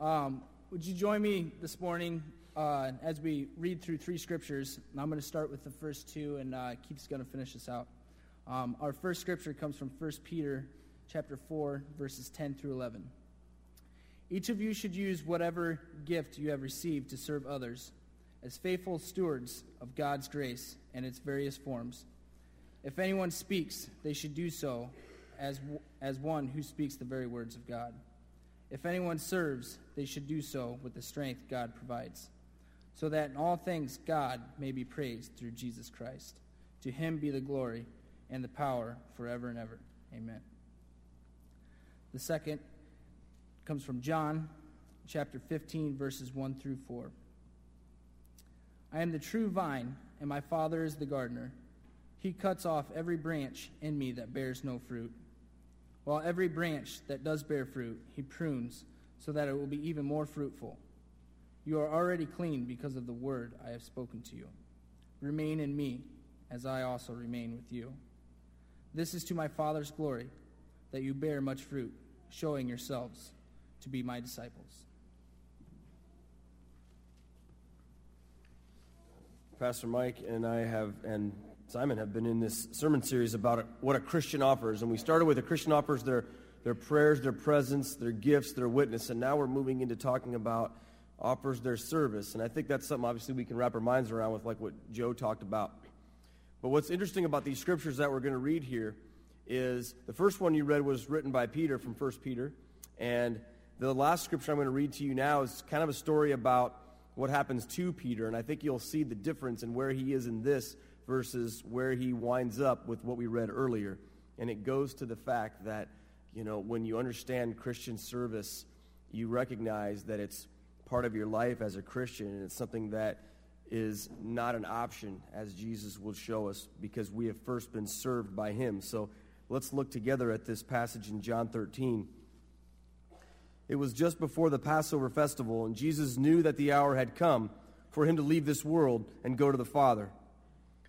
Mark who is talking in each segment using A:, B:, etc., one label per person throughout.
A: Um, would you join me this morning uh, as we read through three scriptures? And I'm going to start with the first two, and uh, Keith's going to finish us out. Um, our first scripture comes from 1 Peter chapter 4, verses 10 through 11. Each of you should use whatever gift you have received to serve others as faithful stewards of God's grace and its various forms. If anyone speaks, they should do so as, as one who speaks the very words of God. If anyone serves, they should do so with the strength God provides, so that in all things God may be praised through Jesus Christ. To him be the glory and the power forever and ever. Amen. The second comes from John chapter 15, verses 1 through 4. I am the true vine, and my Father is the gardener. He cuts off every branch in me that bears no fruit while every branch that does bear fruit, he prunes so that it will be even more fruitful. You are already clean because of the word I have spoken to you. Remain in me, as I also remain with you. This is to my Father's glory, that you bear much fruit, showing yourselves to be my disciples.
B: Pastor Mike and I have, and Simon have been in this sermon series about what a Christian offers. And we started with a Christian offers their, their prayers, their presence, their gifts, their witness. And now we're moving into talking about offers their service. And I think that's something obviously we can wrap our minds around with, like what Joe talked about. But what's interesting about these scriptures that we're going to read here is the first one you read was written by Peter from 1 Peter. And the last scripture I'm going to read to you now is kind of a story about what happens to Peter. And I think you'll see the difference in where he is in this versus where he winds up with what we read earlier. And it goes to the fact that, you know, when you understand Christian service, you recognize that it's part of your life as a Christian, and it's something that is not an option, as Jesus will show us, because we have first been served by him. So let's look together at this passage in John 13. It was just before the Passover festival, and Jesus knew that the hour had come for him to leave this world and go to the Father.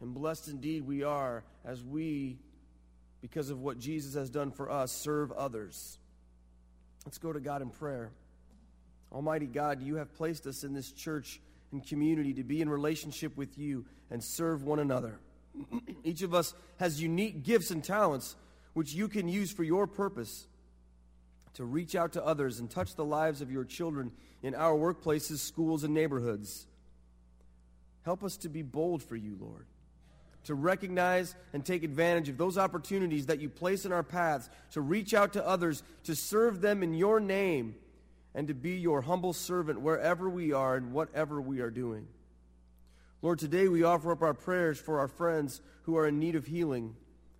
B: And blessed indeed we are as we, because of what Jesus has done for us, serve others. Let's go to God in prayer. Almighty God, you have placed us in this church and community to be in relationship with you and serve one another. Each of us has unique gifts and talents which you can use for your purpose to reach out to others and touch the lives of your children in our workplaces, schools, and neighborhoods. Help us to be bold for you, Lord to recognize and take advantage of those opportunities that you place in our paths, to reach out to others, to serve them in your name, and to be your humble servant wherever we are and whatever we are doing. Lord, today we offer up our prayers for our friends who are in need of healing,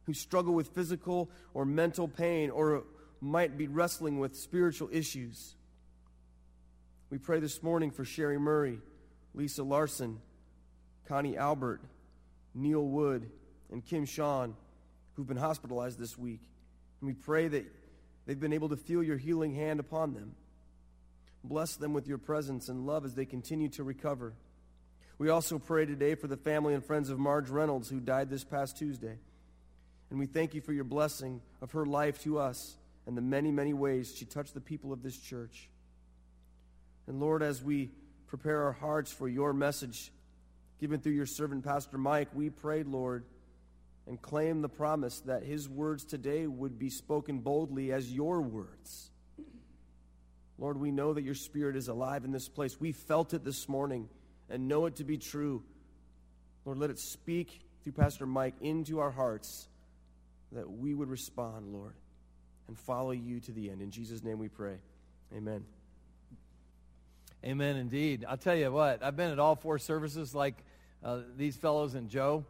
B: who struggle with physical or mental pain, or might be wrestling with spiritual issues. We pray this morning for Sherry Murray, Lisa Larson, Connie Albert, Neil Wood, and Kim Sean, who've been hospitalized this week. And we pray that they've been able to feel your healing hand upon them. Bless them with your presence and love as they continue to recover. We also pray today for the family and friends of Marge Reynolds, who died this past Tuesday. And we thank you for your blessing of her life to us and the many, many ways she touched the people of this church. And Lord, as we prepare our hearts for your message given through your servant, Pastor Mike, we pray, Lord, and claim the promise that his words today would be spoken boldly as your words. Lord, we know that your spirit is alive in this place. We felt it this morning and know it to be true. Lord, let it speak through Pastor Mike into our hearts that we would respond, Lord, and follow you to the end. In Jesus' name we pray. Amen.
C: Amen, indeed. I'll tell you what, I've been at all four services like uh, these fellows and Joe,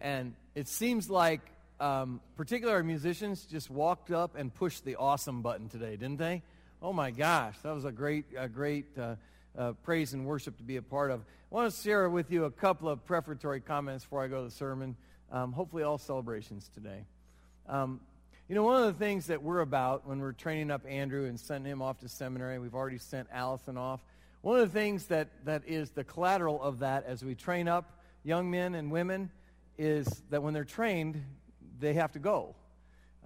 C: and it seems like um, particular musicians just walked up and pushed the awesome button today, didn't they? Oh my gosh, that was a great, a great uh, uh, praise and worship to be a part of. I want to share with you a couple of prefatory comments before I go to the sermon. Um, hopefully, all celebrations today. Um, you know, one of the things that we're about when we're training up Andrew and sending him off to seminary, we've already sent Allison off. One of the things that, that is the collateral of that as we train up young men and women is that when they're trained, they have to go.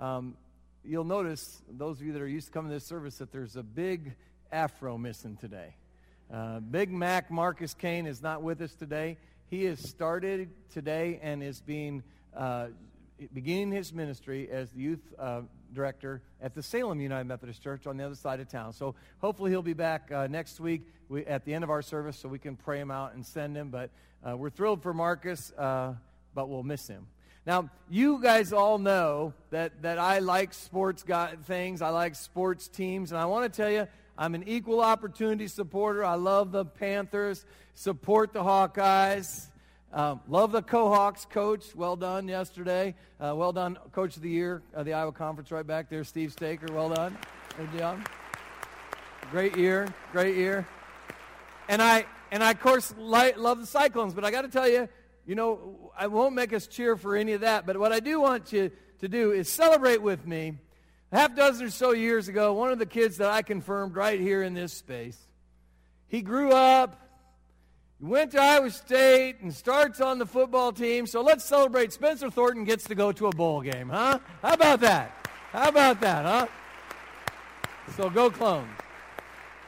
C: Um, you'll notice, those of you that are used to coming to this service, that there's a big afro missing today. Uh, Big Mac Marcus Kane is not with us today. He has started today and is being uh, beginning his ministry as the youth uh, director at the Salem United Methodist Church on the other side of town. So hopefully he'll be back uh, next week we, at the end of our service so we can pray him out and send him. But uh, we're thrilled for Marcus, uh, but we'll miss him. Now, you guys all know that, that I like sports things. I like sports teams. And I want to tell you, I'm an equal opportunity supporter. I love the Panthers, support the Hawkeyes. Um, love the Kohawks coach. Well done yesterday. Uh, well done, Coach of the Year, of the Iowa Conference right back there, Steve Staker. Well done. Good job. Great year. Great year. And I, and I of course, love the Cyclones, but I got to tell you, you know, I won't make us cheer for any of that. But what I do want you to do is celebrate with me. A half dozen or so years ago, one of the kids that I confirmed right here in this space, he grew up went to Iowa State and starts on the football team. So let's celebrate. Spencer Thornton gets to go to a bowl game, huh? How about that? How about that, huh? So go clone.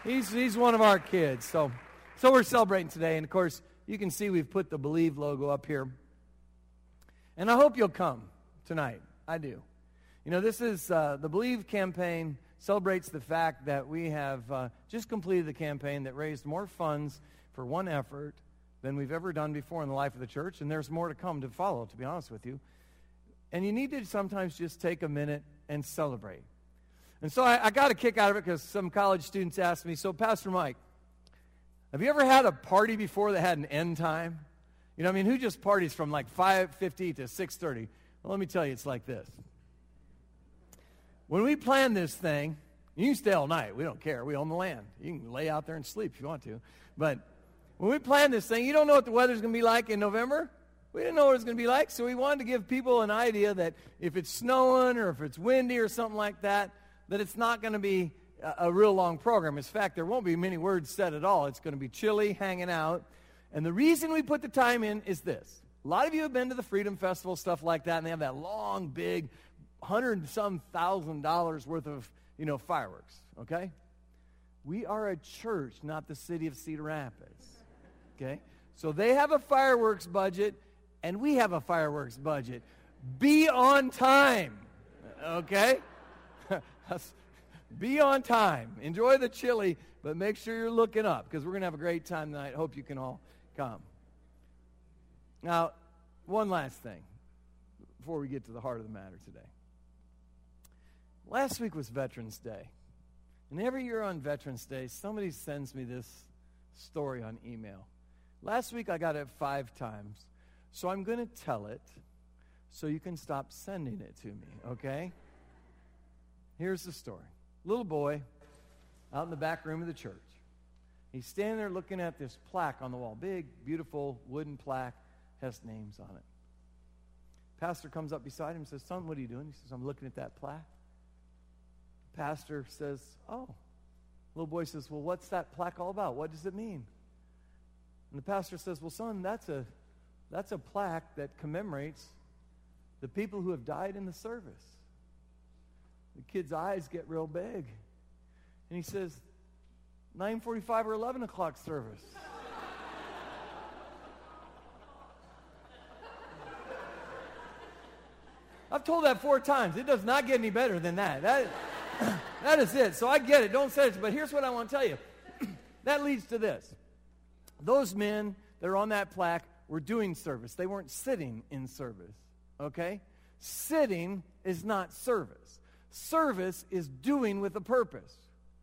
C: He's, he's one of our kids. So, so we're celebrating today. And of course, you can see we've put the Believe logo up here. And I hope you'll come tonight. I do. You know, this is uh, the Believe campaign celebrates the fact that we have uh, just completed the campaign that raised more funds for one effort than we've ever done before in the life of the church, and there's more to come to follow, to be honest with you. And you need to sometimes just take a minute and celebrate. And so I, I got a kick out of it because some college students asked me, So, Pastor Mike, have you ever had a party before that had an end time? You know, I mean, who just parties from like 5.50 to 6.30? Well, let me tell you, it's like this. When we plan this thing, you can stay all night. We don't care. We own the land. You can lay out there and sleep if you want to. But when we planned this thing, you don't know what the weather's going to be like in November. We didn't know what it was going to be like, so we wanted to give people an idea that if it's snowing or if it's windy or something like that, that it's not going to be a, a real long program. In fact, there won't be many words said at all. It's going to be chilly, hanging out. And the reason we put the time in is this. A lot of you have been to the Freedom Festival, stuff like that, and they have that long, big, hundred some thousand dollars worth of, you know, fireworks, okay? We are a church, not the city of Cedar Rapids. Okay? So they have a fireworks budget, and we have a fireworks budget. Be on time. Okay? Be on time. Enjoy the chili, but make sure you're looking up because we're going to have a great time tonight. Hope you can all come. Now, one last thing before we get to the heart of the matter today. Last week was Veterans Day. And every year on Veterans Day, somebody sends me this story on email. Last week I got it five times. So I'm going to tell it so you can stop sending it to me, okay? Here's the story. Little boy out in the back room of the church. He's standing there looking at this plaque on the wall. Big, beautiful wooden plaque has names on it. Pastor comes up beside him and says, Son, what are you doing? He says, I'm looking at that plaque. Pastor says, Oh. Little boy says, Well, what's that plaque all about? What does it mean? And the pastor says, Well, son, that's a, that's a plaque that commemorates the people who have died in the service. The kid's eyes get real big. And he says, 9.45 or 11 o'clock service. I've told that four times. It does not get any better than that. That, that is it. So I get it. Don't say it. But here's what I want to tell you. that leads to this. Those men that are on that plaque were doing service. They weren't sitting in service. Okay? Sitting is not service. Service is doing with a purpose.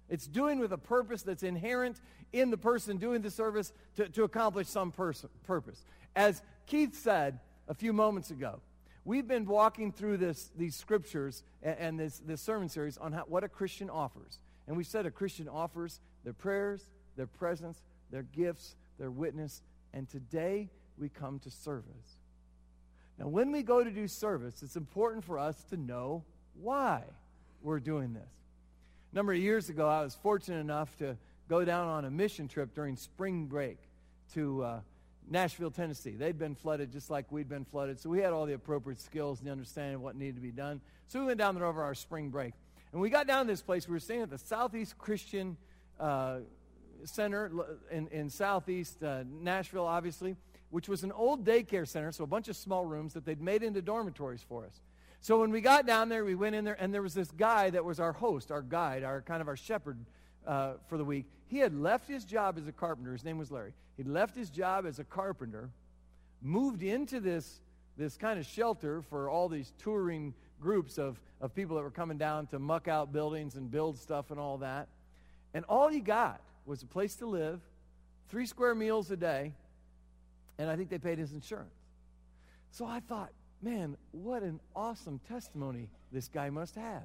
C: It's doing with a purpose that's inherent in the person doing the service to, to accomplish some person, purpose. As Keith said a few moments ago, we've been walking through this, these scriptures and, and this, this sermon series on how, what a Christian offers. And we said a Christian offers their prayers, their presence, their gifts, their witness, and today we come to service. Now, when we go to do service, it's important for us to know why we're doing this. A number of years ago, I was fortunate enough to go down on a mission trip during spring break to uh, Nashville, Tennessee. They'd been flooded just like we'd been flooded, so we had all the appropriate skills and the understanding of what needed to be done. So we went down there over our spring break. And we got down to this place. We were staying at the Southeast Christian uh, Center in, in Southeast uh, Nashville, obviously, which was an old daycare center, so a bunch of small rooms that they'd made into dormitories for us. So when we got down there, we went in there, and there was this guy that was our host, our guide, our kind of our shepherd uh, for the week. He had left his job as a carpenter. His name was Larry. He'd left his job as a carpenter, moved into this, this kind of shelter for all these touring groups of, of people that were coming down to muck out buildings and build stuff and all that. And all he got was a place to live, three square meals a day, and I think they paid his insurance. So I thought, man, what an awesome testimony this guy must have.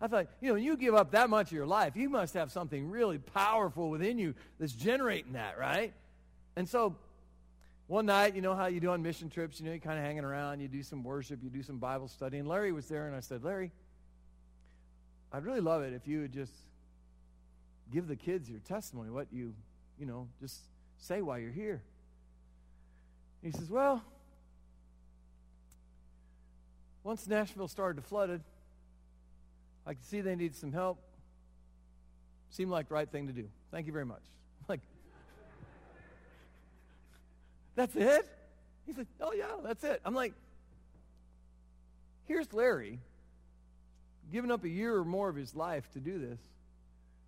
C: I thought, you know, you give up that much of your life, you must have something really powerful within you that's generating that, right? And so one night, you know how you do on mission trips, you know, you're kind of hanging around, you do some worship, you do some Bible study. And Larry was there, and I said, Larry, I'd really love it if you would just give the kids your testimony, what you, you know, just say why you're here. He says, Well, once Nashville started to flood, I could see they needed some help. Seemed like the right thing to do. Thank you very much. like, that's it? He said, Oh, yeah, that's it. I'm like, Here's Larry giving up a year or more of his life to do this.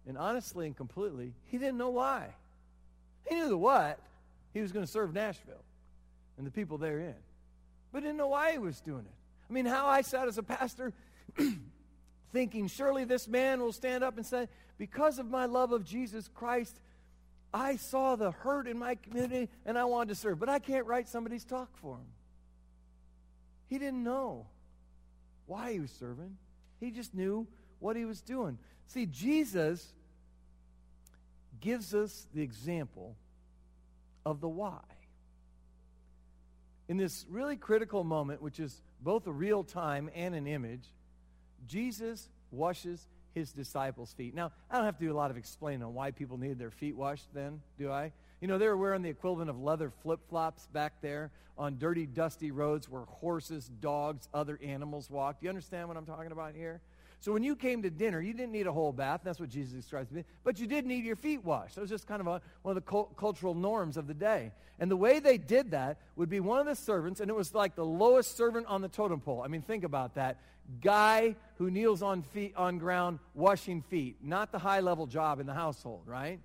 C: And honestly and completely, he didn't know why. He knew the what. He was going to serve Nashville and the people therein. But didn't know why he was doing it. I mean, how I sat as a pastor thinking, surely this man will stand up and say, because of my love of Jesus Christ, I saw the hurt in my community and I wanted to serve. But I can't write somebody's talk for him. He didn't know why he was serving, he just knew what he was doing. See, Jesus gives us the example of the why in this really critical moment, which is both a real time and an image, Jesus washes his disciples' feet. Now, I don't have to do a lot of explaining on why people needed their feet washed then, do I? You know, they were wearing the equivalent of leather flip flops back there on dirty, dusty roads where horses, dogs, other animals walked. Do you understand what I'm talking about here? So when you came to dinner, you didn't need a whole bath. That's what Jesus describes to me. But you did need your feet washed. That was just kind of a, one of the cult- cultural norms of the day. And the way they did that would be one of the servants, and it was like the lowest servant on the totem pole. I mean, think about that. Guy who kneels on feet on ground washing feet, not the high level job in the household, right?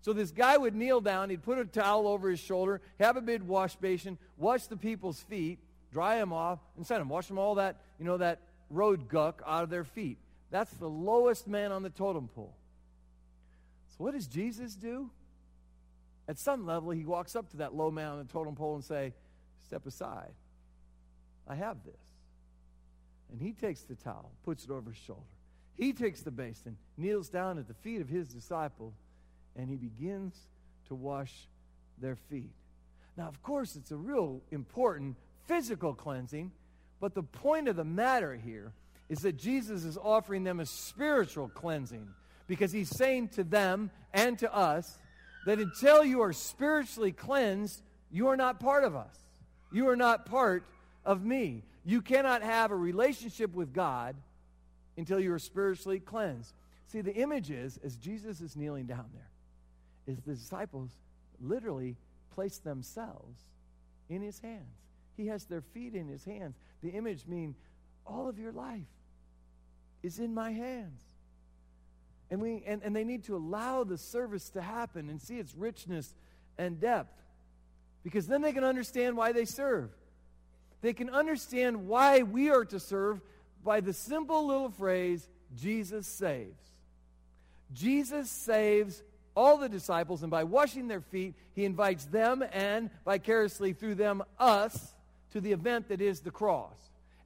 C: So this guy would kneel down, he'd put a towel over his shoulder, have a big wash basin, wash the people's feet, dry them off, and send them, wash them all that, you know, that road guck out of their feet. That's the lowest man on the totem pole. So, what does Jesus do? At some level, he walks up to that low man on the totem pole and say, Step aside. I have this. And he takes the towel, puts it over his shoulder. He takes the basin, kneels down at the feet of his disciple, and he begins to wash their feet. Now, of course, it's a real important physical cleansing, but the point of the matter here is that Jesus is offering them a spiritual cleansing because he's saying to them and to us that until you are spiritually cleansed, you are not part of us. You are not part of me. You cannot have a relationship with God until you are spiritually cleansed. See, the image is, as Jesus is kneeling down there, is the disciples literally place themselves in his hands. He has their feet in his hands. The image mean all of your life is in my hands. And, we, and, and they need to allow the service to happen and see its richness and depth. Because then they can understand why they serve. They can understand why we are to serve by the simple little phrase, Jesus saves. Jesus saves all the disciples, and by washing their feet, he invites them and vicariously through them us to the event that is the cross.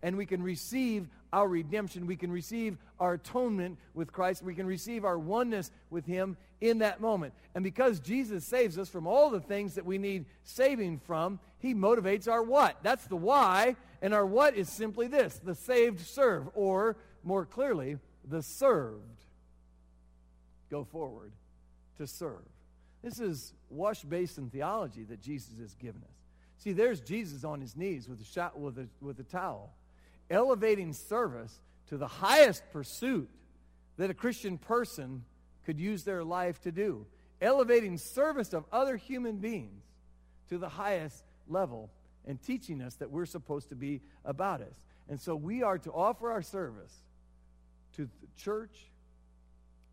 C: And we can receive our redemption. We can receive our atonement with Christ. We can receive our oneness with Him in that moment. And because Jesus saves us from all the things that we need saving from, He motivates our what. That's the why. And our what is simply this the saved serve, or more clearly, the served go forward to serve. This is wash basin theology that Jesus has given us. See, there's Jesus on his knees with a, shot, with a, with a towel elevating service to the highest pursuit that a Christian person could use their life to do, elevating service of other human beings to the highest level and teaching us that we're supposed to be about us. And so we are to offer our service to the church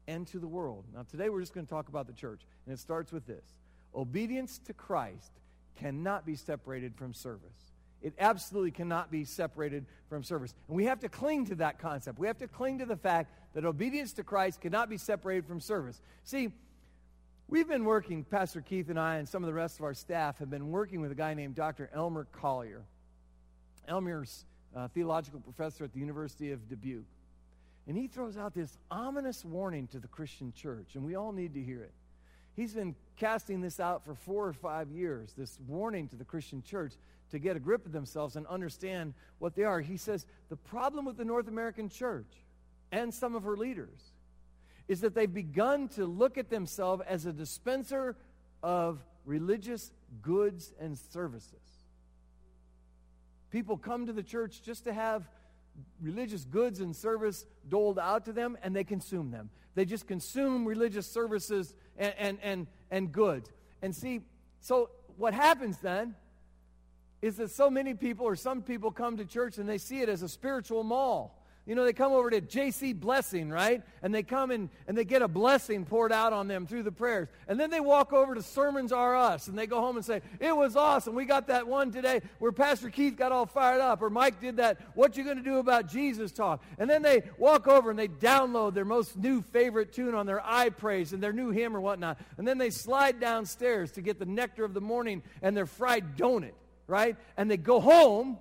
C: and to the world. Now, today we're just going to talk about the church, and it starts with this obedience to Christ cannot be separated from service. It absolutely cannot be separated from service. And we have to cling to that concept. We have to cling to the fact that obedience to Christ cannot be separated from service. See, we've been working, Pastor Keith and I and some of the rest of our staff have been working with a guy named Dr. Elmer Colyer. Elmer's a theological professor at the University of Dubuque. And he throws out this ominous warning to the Christian church, and we all need to hear it. He's been casting this out for four or five years, this warning to the Christian church to get a grip of themselves and understand what they are. He says the problem with the North American church and some of her leaders is that they've begun to look at themselves as a dispenser of religious goods and services. People come to the church just to have religious goods and service doled out to them, and they consume them. They just consume religious services and, and, and, and goods. And see, so what happens then is that so many people or some people come to church and they see it as a spiritual mall. You know, they come over to JC Blessing, right? And they come in and they get a blessing poured out on them through the prayers. And then they walk over to Sermons Are Us and they go home and say, It was awesome. We got that one today where Pastor Keith got all fired up, or Mike did that, What you going to do about Jesus talk. And then they walk over and they download their most new favorite tune on their iPraise and their new hymn or whatnot. And then they slide downstairs to get the nectar of the morning and their fried donut right? And they go home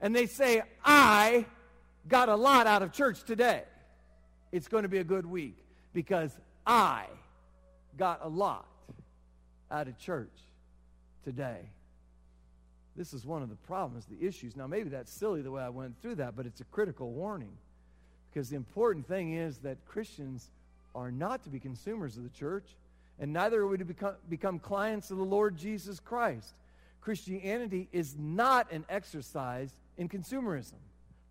C: and they say, I got a lot out of church today. It's going to be a good week because I got a lot out of church today. This is one of the problems, the issues. Now, maybe that's silly the way I went through that, but it's a critical warning. Because the important thing is that Christians are not to be consumers of the church, and neither are we to become, become clients of the Lord Jesus Christ. Christianity is not an exercise in consumerism.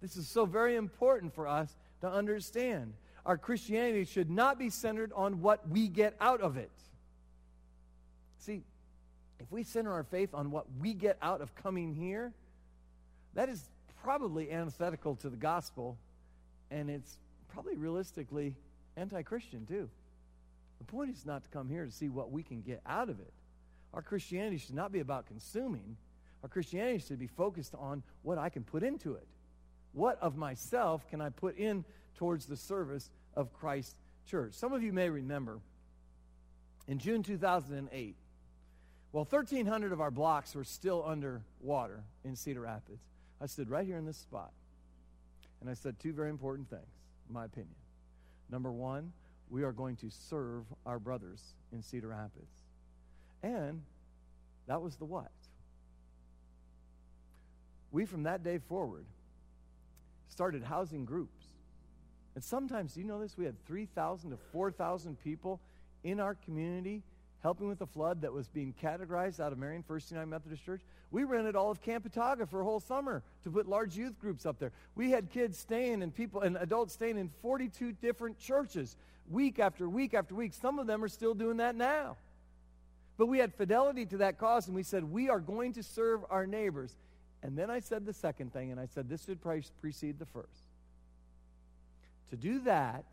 C: This is so very important for us to understand. Our Christianity should not be centered on what we get out of it. See, if we center our faith on what we get out of coming here, that is probably antithetical to the gospel, and it's probably realistically anti Christian too. The point is not to come here to see what we can get out of it. Our Christianity should not be about consuming. Our Christianity should be focused on what I can put into it. What of myself can I put in towards the service of Christ's church? Some of you may remember in June 2008, Well, 1,300 of our blocks were still under water in Cedar Rapids. I stood right here in this spot. And I said two very important things, in my opinion. Number one, we are going to serve our brothers in Cedar Rapids. And that was the what? We, from that day forward, started housing groups. And sometimes, do you know this? We had 3,000 to 4,000 people in our community helping with the flood that was being categorized out of Marion First United Methodist Church. We rented all of Camp Autauga for a whole summer to put large youth groups up there. We had kids staying and people and adults staying in 42 different churches week after week after week. Some of them are still doing that now. But we had fidelity to that cause and we said, we are going to serve our neighbors. And then I said the second thing, and I said this should precede the first. To do that,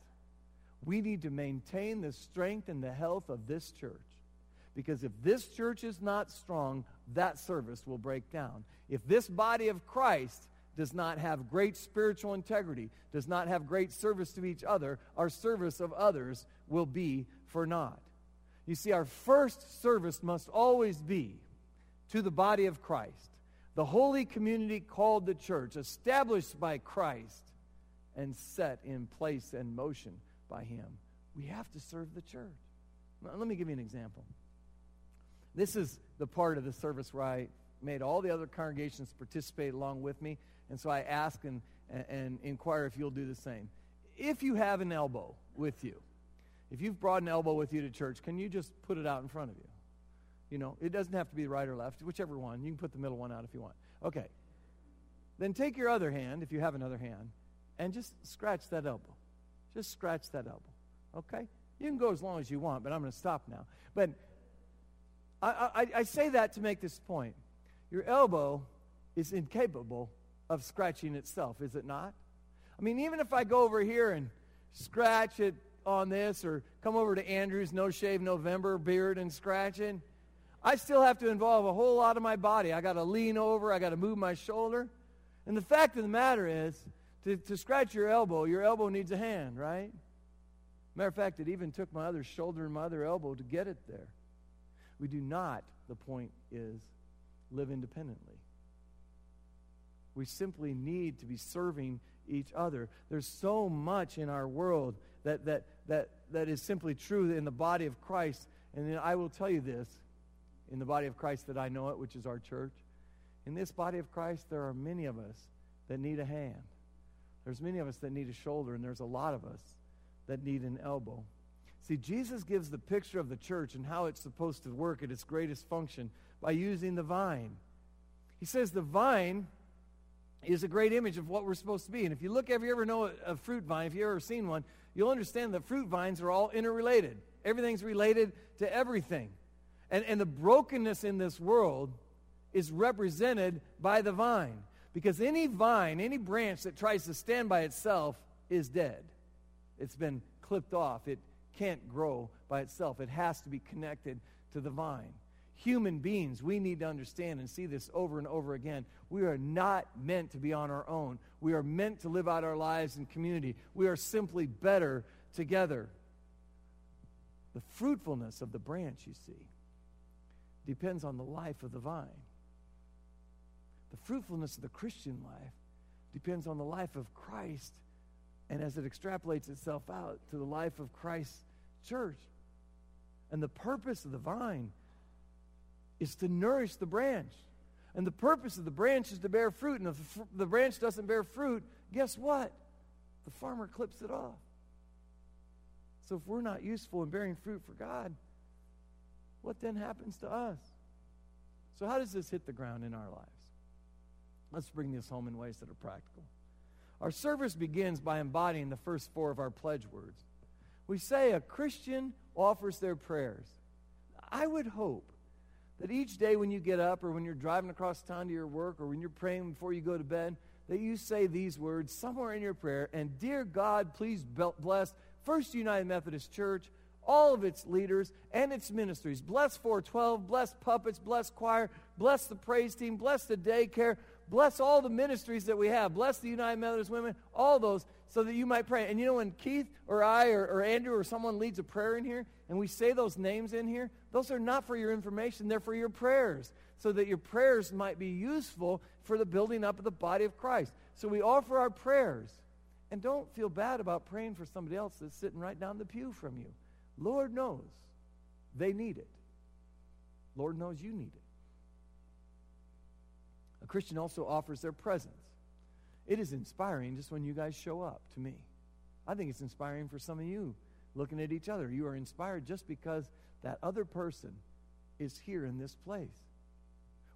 C: we need to maintain the strength and the health of this church. Because if this church is not strong, that service will break down. If this body of Christ does not have great spiritual integrity, does not have great service to each other, our service of others will be for naught. You see, our first service must always be to the body of Christ, the holy community called the church, established by Christ and set in place and motion by Him. We have to serve the church. Let me give you an example. This is the part of the service where I made all the other congregations participate along with me. And so I ask and, and, and inquire if you'll do the same. If you have an elbow with you, if you've brought an elbow with you to church, can you just put it out in front of you? You know, it doesn't have to be right or left, whichever one. You can put the middle one out if you want. Okay. Then take your other hand, if you have another hand, and just scratch that elbow. Just scratch that elbow. Okay? You can go as long as you want, but I'm going to stop now. But I, I, I say that to make this point. Your elbow is incapable of scratching itself, is it not? I mean, even if I go over here and scratch it on this or come over to Andrew's No Shave November beard and scratch it, I still have to involve a whole lot of my body. I got to lean over, I got to move my shoulder. And the fact of the matter is, to, to scratch your elbow, your elbow needs a hand, right? Matter of fact, it even took my other shoulder and my other elbow to get it there. We do not, the point is, live independently. We simply need to be serving each other. There's so much in our world that, that, that, that is simply true in the body of Christ. And I will tell you this in the body of Christ that I know it, which is our church. In this body of Christ, there are many of us that need a hand. There's many of us that need a shoulder, and there's a lot of us that need an elbow. See, Jesus gives the picture of the church and how it's supposed to work at its greatest function by using the vine. He says the vine is a great image of what we're supposed to be. And if you look, if you ever know a fruit vine, if you've ever seen one, you'll understand that fruit vines are all interrelated. Everything's related to everything. And, and the brokenness in this world is represented by the vine. Because any vine, any branch that tries to stand by itself is dead. It's been clipped off. It can't grow by itself, it has to be connected to the vine. Human beings, we need to understand and see this over and over again. We are not meant to be on our own. We are meant to live out our lives in community. We are simply better together. The fruitfulness of the branch, you see, depends on the life of the vine. The fruitfulness of the Christian life depends on the life of Christ and as it extrapolates itself out to the life of Christ's church. And the purpose of the vine is to nourish the branch. And the purpose of the branch is to bear fruit. And if the branch doesn't bear fruit, guess what? The farmer clips it off. So if we're not useful in bearing fruit for God, what then happens to us? So, how does this hit the ground in our lives? Let's bring this home in ways that are practical. Our service begins by embodying the first four of our pledge words. We say a Christian offers their prayers. I would hope that each day when you get up or when you're driving across town to your work or when you're praying before you go to bed, that you say these words somewhere in your prayer. And dear God, please bless First United Methodist Church, all of its leaders and its ministries. Bless 412, bless puppets, bless choir, bless the praise team, bless the daycare, Bless all the ministries that we have. Bless the United Methodist Women, all those, so that you might pray. And you know, when Keith or I or, or Andrew or someone leads a prayer in here, and we say those names in here, those are not for your information, they're for your prayers, so that your prayers might be useful for the building up of the body of Christ. So we offer our prayers. And don't feel bad about praying for somebody else that's sitting right down the pew from you. Lord knows they need it. Lord knows you need it. A Christian also offers their presence. It is inspiring just when you guys show up to me. I think it's inspiring for some of you looking at each other. You are inspired just because that other person is here in this place.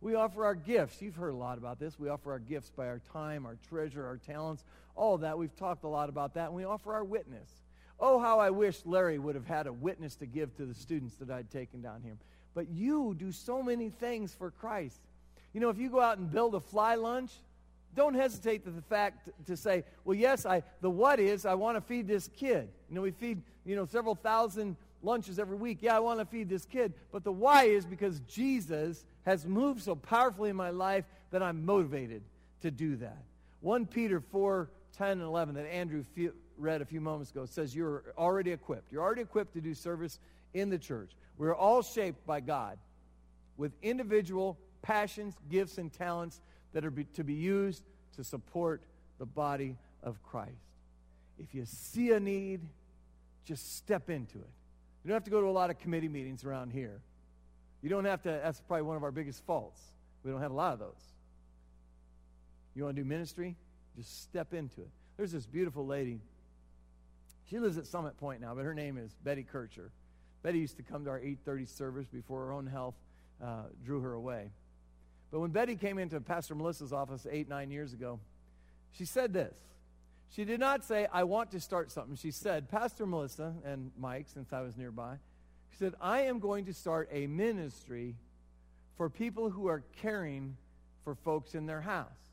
C: We offer our gifts. You've heard a lot about this. We offer our gifts by our time, our treasure, our talents, all that. We've talked a lot about that. And we offer our witness. Oh, how I wish Larry would have had a witness to give to the students that I'd taken down here. But you do so many things for Christ. You know, if you go out and build a fly lunch, don't hesitate to the fact to say, well, yes, I the what is I want to feed this kid. You know, we feed, you know, several thousand lunches every week. Yeah, I want to feed this kid. But the why is because Jesus has moved so powerfully in my life that I'm motivated to do that. 1 Peter 4 10 and 11 that Andrew read a few moments ago says you're already equipped. You're already equipped to do service in the church. We're all shaped by God with individual passions, gifts, and talents that are be, to be used to support the body of Christ. If you see a need, just step into it. You don't have to go to a lot of committee meetings around here. You don't have to, that's probably one of our biggest faults. We don't have a lot of those. You want to do ministry? Just step into it. There's this beautiful lady. She lives at Summit Point now, but her name is Betty Kircher. Betty used to come to our 8:30 service before her own health uh, drew her away. But when Betty came into Pastor Melissa's office eight, nine years ago, she said this. She did not say, I want to start something. She said, Pastor Melissa and Mike, since I was nearby, she said, I am going to start a ministry for people who are caring for folks in their house.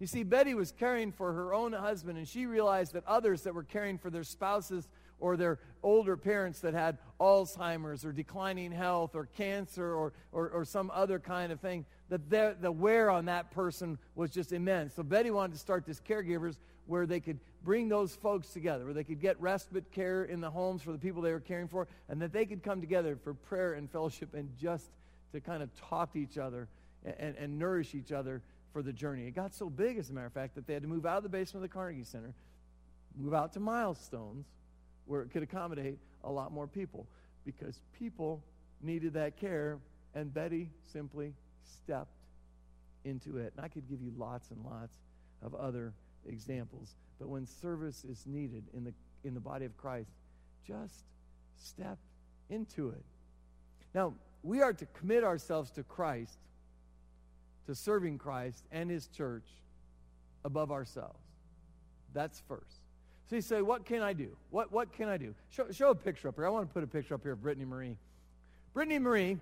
C: You see, Betty was caring for her own husband, and she realized that others that were caring for their spouses or their older parents that had Alzheimer's or declining health or cancer or, or, or some other kind of thing, that the wear on that person was just immense. So Betty wanted to start this caregivers where they could bring those folks together, where they could get respite care in the homes for the people they were caring for, and that they could come together for prayer and fellowship and just to kind of talk to each other and, and nourish each other for the journey. It got so big, as a matter of fact, that they had to move out of the basement of the Carnegie Center, move out to Milestones, where it could accommodate a lot more people because people needed that care, and Betty simply stepped into it. And I could give you lots and lots of other examples. But when service is needed in the, in the body of Christ, just step into it. Now, we are to commit ourselves to Christ, to serving Christ and His church above ourselves. That's first. So you say, What can I do? What, what can I do? Show, show a picture up here. I want to put a picture up here of Brittany Marie. Brittany Marie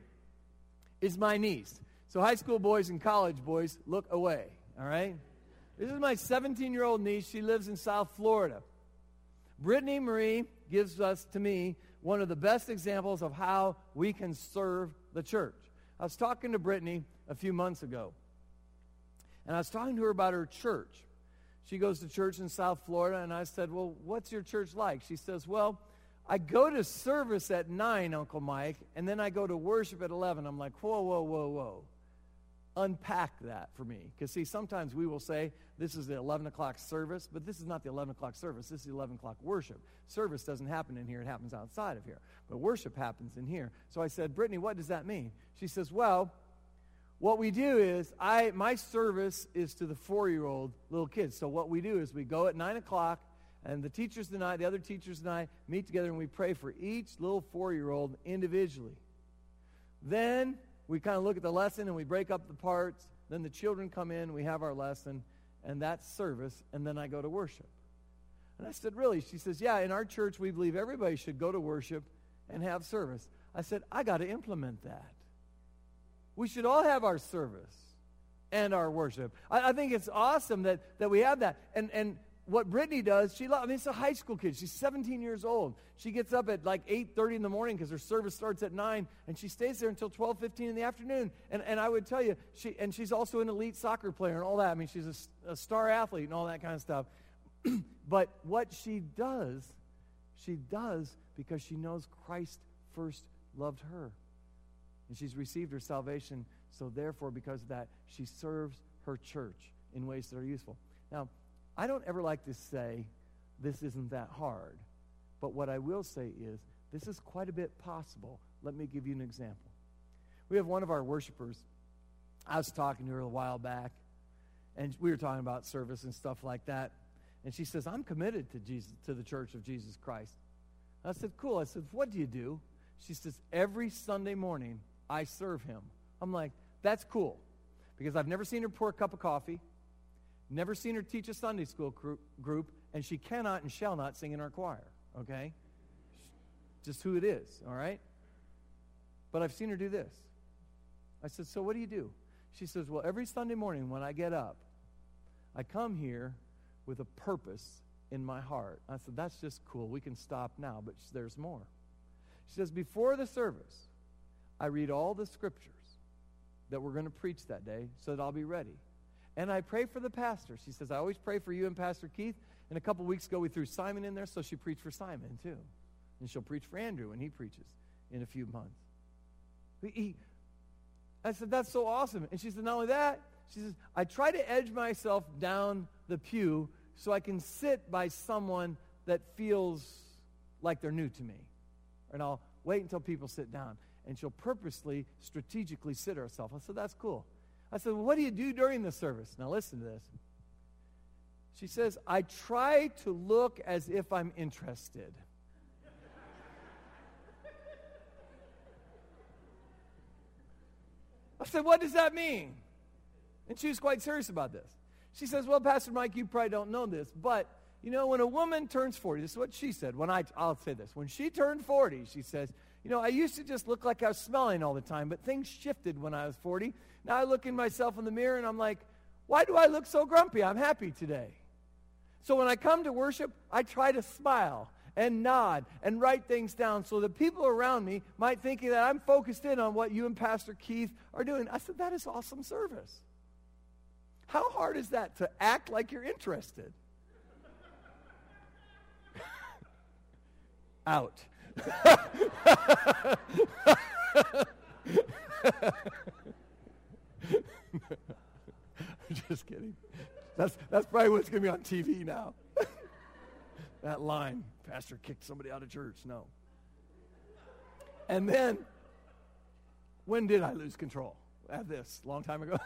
C: is my niece. So, high school boys and college boys, look away, all right? This is my 17 year old niece. She lives in South Florida. Brittany Marie gives us, to me, one of the best examples of how we can serve the church. I was talking to Brittany a few months ago, and I was talking to her about her church. She goes to church in South Florida, and I said, Well, what's your church like? She says, Well, I go to service at 9, Uncle Mike, and then I go to worship at 11. I'm like, Whoa, whoa, whoa, whoa unpack that for me. Because, see, sometimes we will say, this is the 11 o'clock service, but this is not the 11 o'clock service. This is the 11 o'clock worship. Service doesn't happen in here, it happens outside of here. But worship happens in here. So I said, Brittany, what does that mean? She says, well, what we do is, I my service is to the four year old little kids. So what we do is we go at 9 o'clock, and the teachers tonight, the other teachers tonight, meet together and we pray for each little four year old individually. Then we kind of look at the lesson and we break up the parts. Then the children come in, we have our lesson, and that's service, and then I go to worship. And I said, Really? She says, Yeah, in our church, we believe everybody should go to worship and have service. I said, I got to implement that. We should all have our service and our worship. I, I, think it's awesome that, that we have that. And, and what Brittany does, she lo- I mean, it's a high school kid. She's 17 years old. She gets up at like 8.30 in the morning because her service starts at 9, and she stays there until 12.15 in the afternoon. And, and I would tell you, she, and she's also an elite soccer player and all that. I mean, she's a, a star athlete and all that kind of stuff. but what she does, she does because she knows Christ first loved her. And she's received her salvation. So therefore, because of that, she serves her church in ways that are useful. Now, I don't ever like to say this isn't that hard. But what I will say is this is quite a bit possible. Let me give you an example. We have one of our worshipers. I was talking to her a while back, and we were talking about service and stuff like that. And she says, I'm committed to Jesus, to the Church of Jesus Christ. I said, Cool. I said, What do you do? She says, Every Sunday morning, I serve him. I'm like, That's cool. Because I've never seen her pour a cup of coffee. Never seen her teach a Sunday school group, and she cannot and shall not sing in our choir, okay? Just who it is, all right? But I've seen her do this. I said, So what do you do? She says, Well, every Sunday morning when I get up, I come here with a purpose in my heart. I said, That's just cool. We can stop now, but there's more. She says, Before the service, I read all the scriptures that we're going to preach that day so that I'll be ready. And I pray for the pastor. She says, I always pray for you and Pastor Keith. And a couple weeks ago, we threw Simon in there, so she preached for Simon too. And she'll preach for Andrew when he preaches in a few months. He, I said, That's so awesome. And she said, Not only that, she says, I try to edge myself down the pew so I can sit by someone that feels like they're new to me. And I'll wait until people sit down. And she'll purposely, strategically sit herself. I said, That's cool. I said, well, What do you do during the service? Now, listen to this. She says, I try to look as if I'm interested. I said, What does that mean? And she was quite serious about this. She says, Well, Pastor Mike, you probably don't know this, but you know, when a woman turns 40, this is what she said. When I, I'll say this. When she turned 40, she says, You know, I used to just look like I was smelling all the time, but things shifted when I was 40. Now I look in myself in the mirror and I'm like, why do I look so grumpy? I'm happy today. So when I come to worship, I try to smile and nod and write things down so the people around me might think that I'm focused in on what you and Pastor Keith are doing. I said, that is awesome service. How hard is that to act like you're interested? Out. Just kidding. That's, that's probably what's going to be on TV now. that line, pastor kicked somebody out of church. No. And then, when did I lose control? At this, long time ago.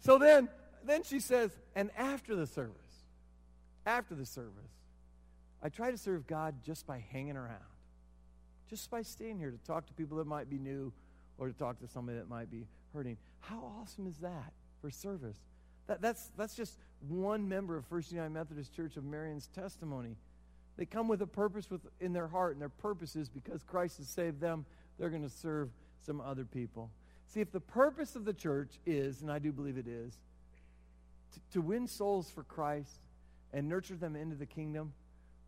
C: So then, then she says, and after the service, after the service, I try to serve God just by hanging around, just by staying here to talk to people that might be new or to talk to somebody that might be hurting. How awesome is that for service? That, that's, that's just one member of First United Methodist Church of Marion's testimony. They come with a purpose with, in their heart, and their purpose is because Christ has saved them, they're going to serve some other people. See, if the purpose of the church is, and I do believe it is, to, to win souls for Christ and nurture them into the kingdom,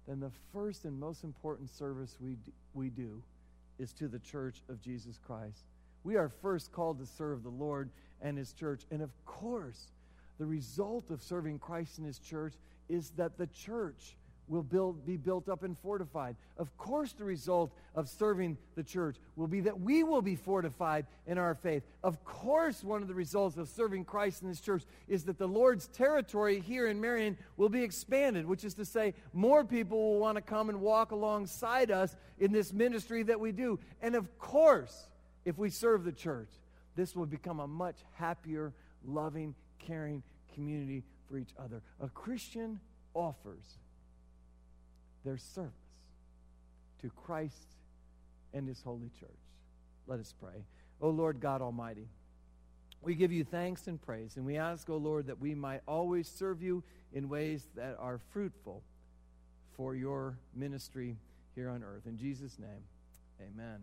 C: then the first and most important service we, we do is to the church of Jesus Christ. We are first called to serve the Lord and His church. And of course, the result of serving Christ and His church is that the church will build, be built up and fortified. Of course, the result of serving the church will be that we will be fortified in our faith. Of course, one of the results of serving Christ in this church is that the Lord's territory here in Marion will be expanded, which is to say, more people will want to come and walk alongside us in this ministry that we do. And of course, if we serve the church, this will become a much happier, loving, caring community for each other. A Christian offers their service to Christ and his holy church. Let us pray. O Lord God Almighty, we give you thanks and praise, and we ask, O Lord, that we might always serve you in ways that are fruitful for your ministry here on earth. In Jesus' name, amen.